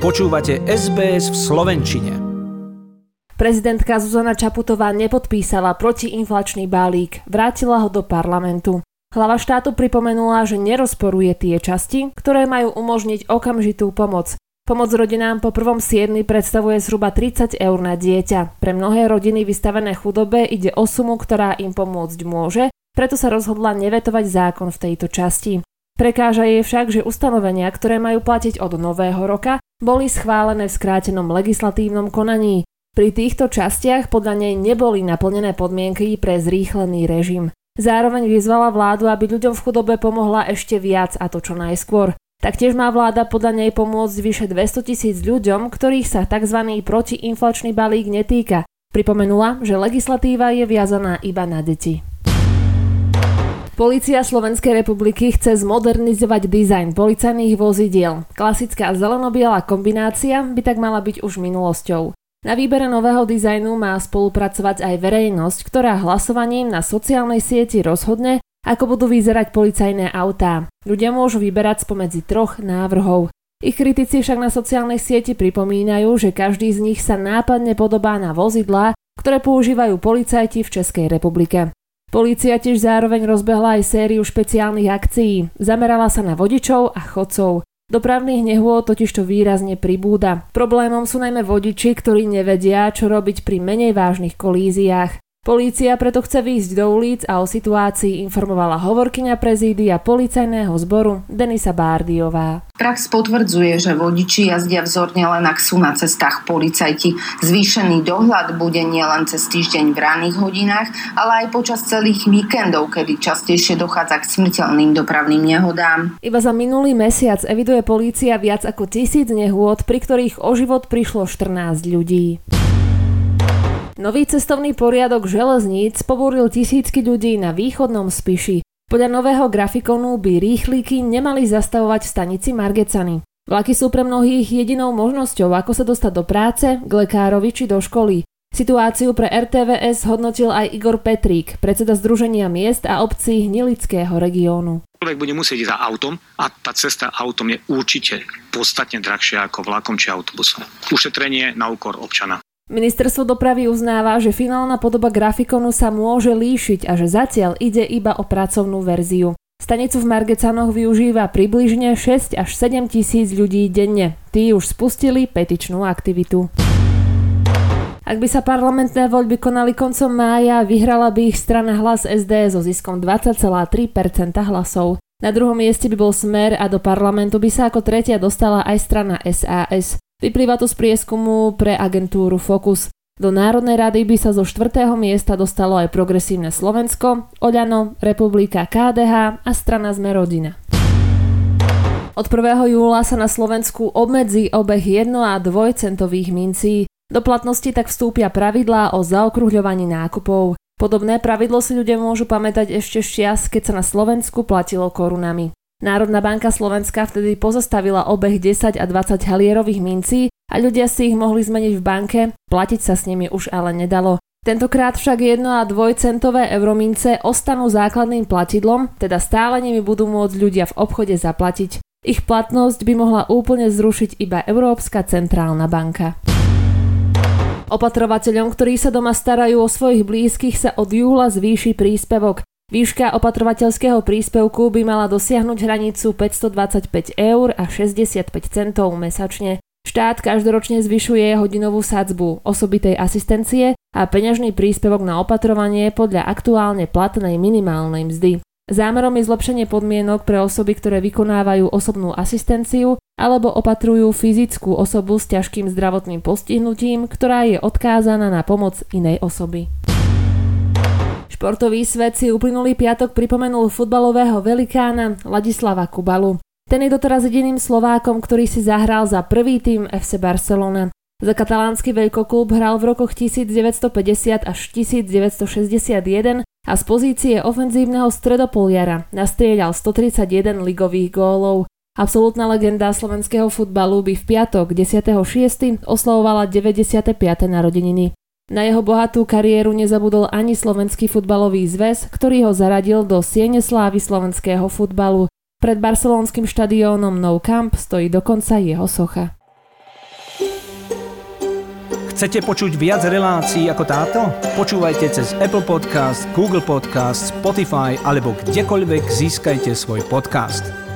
Počúvate SBS v Slovenčine. Prezidentka Zuzana Čaputová nepodpísala protiinflačný balík, vrátila ho do parlamentu. Hlava štátu pripomenula, že nerozporuje tie časti, ktoré majú umožniť okamžitú pomoc. Pomoc rodinám po prvom siedmi predstavuje zhruba 30 eur na dieťa. Pre mnohé rodiny vystavené chudobe ide o sumu, ktorá im pomôcť môže, preto sa rozhodla nevetovať zákon v tejto časti. Prekáža jej však, že ustanovenia, ktoré majú platiť od nového roka, boli schválené v skrátenom legislatívnom konaní. Pri týchto častiach podľa nej neboli naplnené podmienky pre zrýchlený režim. Zároveň vyzvala vládu, aby ľuďom v chudobe pomohla ešte viac a to čo najskôr. Taktiež má vláda podľa nej pomôcť vyše 200 tisíc ľuďom, ktorých sa tzv. protiinflačný balík netýka. Pripomenula, že legislatíva je viazaná iba na deti. Polícia Slovenskej republiky chce zmodernizovať dizajn policajných vozidiel. Klasická zelenobiela kombinácia by tak mala byť už minulosťou. Na výbere nového dizajnu má spolupracovať aj verejnosť, ktorá hlasovaním na sociálnej sieti rozhodne, ako budú vyzerať policajné autá. Ľudia môžu vyberať spomedzi troch návrhov. Ich kritici však na sociálnej sieti pripomínajú, že každý z nich sa nápadne podobá na vozidlá, ktoré používajú policajti v Českej republike. Polícia tiež zároveň rozbehla aj sériu špeciálnych akcií. Zamerala sa na vodičov a chodcov. Dopravných nehôd totižto výrazne pribúda. Problémom sú najmä vodiči, ktorí nevedia, čo robiť pri menej vážnych kolíziách. Polícia preto chce výjsť do ulic a o situácii informovala hovorkyňa prezídia policajného zboru Denisa Bárdiová. Prax potvrdzuje, že vodiči jazdia vzorne len ak sú na cestách policajti. Zvýšený dohľad bude nielen cez týždeň v ranných hodinách, ale aj počas celých víkendov, kedy častejšie dochádza k smrteľným dopravným nehodám. Iba za minulý mesiac eviduje polícia viac ako tisíc nehôd, pri ktorých o život prišlo 14 ľudí. Nový cestovný poriadok železníc pobúril tisícky ľudí na východnom Spiši. Podľa nového grafikonu by rýchlíky nemali zastavovať v stanici Margecany. Vlaky sú pre mnohých jedinou možnosťou, ako sa dostať do práce, k lekárovi či do školy. Situáciu pre RTVS hodnotil aj Igor Petrík, predseda Združenia miest a obcí Hnilického regiónu. Človek bude musieť ísť za autom a tá cesta autom je určite podstatne drahšia ako vlakom či autobusom. Ušetrenie na úkor občana. Ministerstvo dopravy uznáva, že finálna podoba grafikonu sa môže líšiť a že zatiaľ ide iba o pracovnú verziu. Stanicu v Margecanoch využíva približne 6 až 7 tisíc ľudí denne. Tí už spustili petičnú aktivitu. Ak by sa parlamentné voľby konali koncom mája, vyhrala by ich strana hlas SD so ziskom 20,3% hlasov. Na druhom mieste by bol Smer a do parlamentu by sa ako tretia dostala aj strana SAS. Vyplýva to z prieskumu pre agentúru Focus. Do Národnej rady by sa zo štvrtého miesta dostalo aj Progresívne Slovensko, Oľano, Republika KDH a strana Sme rodina. Od 1. júla sa na Slovensku obmedzí obeh 1 a 2 centových mincí. Do platnosti tak vstúpia pravidlá o zaokruhľovaní nákupov. Podobné pravidlo si ľudia môžu pamätať ešte čas, keď sa na Slovensku platilo korunami. Národná banka Slovenska vtedy pozastavila obeh 10 a 20 halierových mincí a ľudia si ich mohli zmeniť v banke, platiť sa s nimi už ale nedalo. Tentokrát však 1 a 2 centové euromince ostanú základným platidlom, teda stále nimi budú môcť ľudia v obchode zaplatiť. Ich platnosť by mohla úplne zrušiť iba Európska centrálna banka. Opatrovateľom, ktorí sa doma starajú o svojich blízkych, sa od júla zvýši príspevok. Výška opatrovateľského príspevku by mala dosiahnuť hranicu 525 eur a 65 centov mesačne. Štát každoročne zvyšuje hodinovú sadzbu osobitej asistencie a peňažný príspevok na opatrovanie podľa aktuálne platnej minimálnej mzdy. Zámerom je zlepšenie podmienok pre osoby, ktoré vykonávajú osobnú asistenciu alebo opatrujú fyzickú osobu s ťažkým zdravotným postihnutím, ktorá je odkázaná na pomoc inej osoby. Športový svet si uplynulý piatok pripomenul futbalového velikána Ladislava Kubalu. Ten je doteraz jediným Slovákom, ktorý si zahral za prvý tým FC Barcelona. Za katalánsky veľkoklub hral v rokoch 1950 až 1961 a z pozície ofenzívneho stredopoliara nastrieľal 131 ligových gólov. Absolutná legenda slovenského futbalu by v piatok 10.6. oslavovala 95. narodeniny. Na jeho bohatú kariéru nezabudol ani Slovenský futbalový zväz, ktorý ho zaradil do siene slávy slovenského futbalu. Pred barcelonským štadiónom Nou Camp stojí dokonca jeho socha. Chcete počuť viac relácií ako táto? Počúvajte cez Apple Podcast, Google Podcast, Spotify alebo kdekoľvek získajte svoj podcast.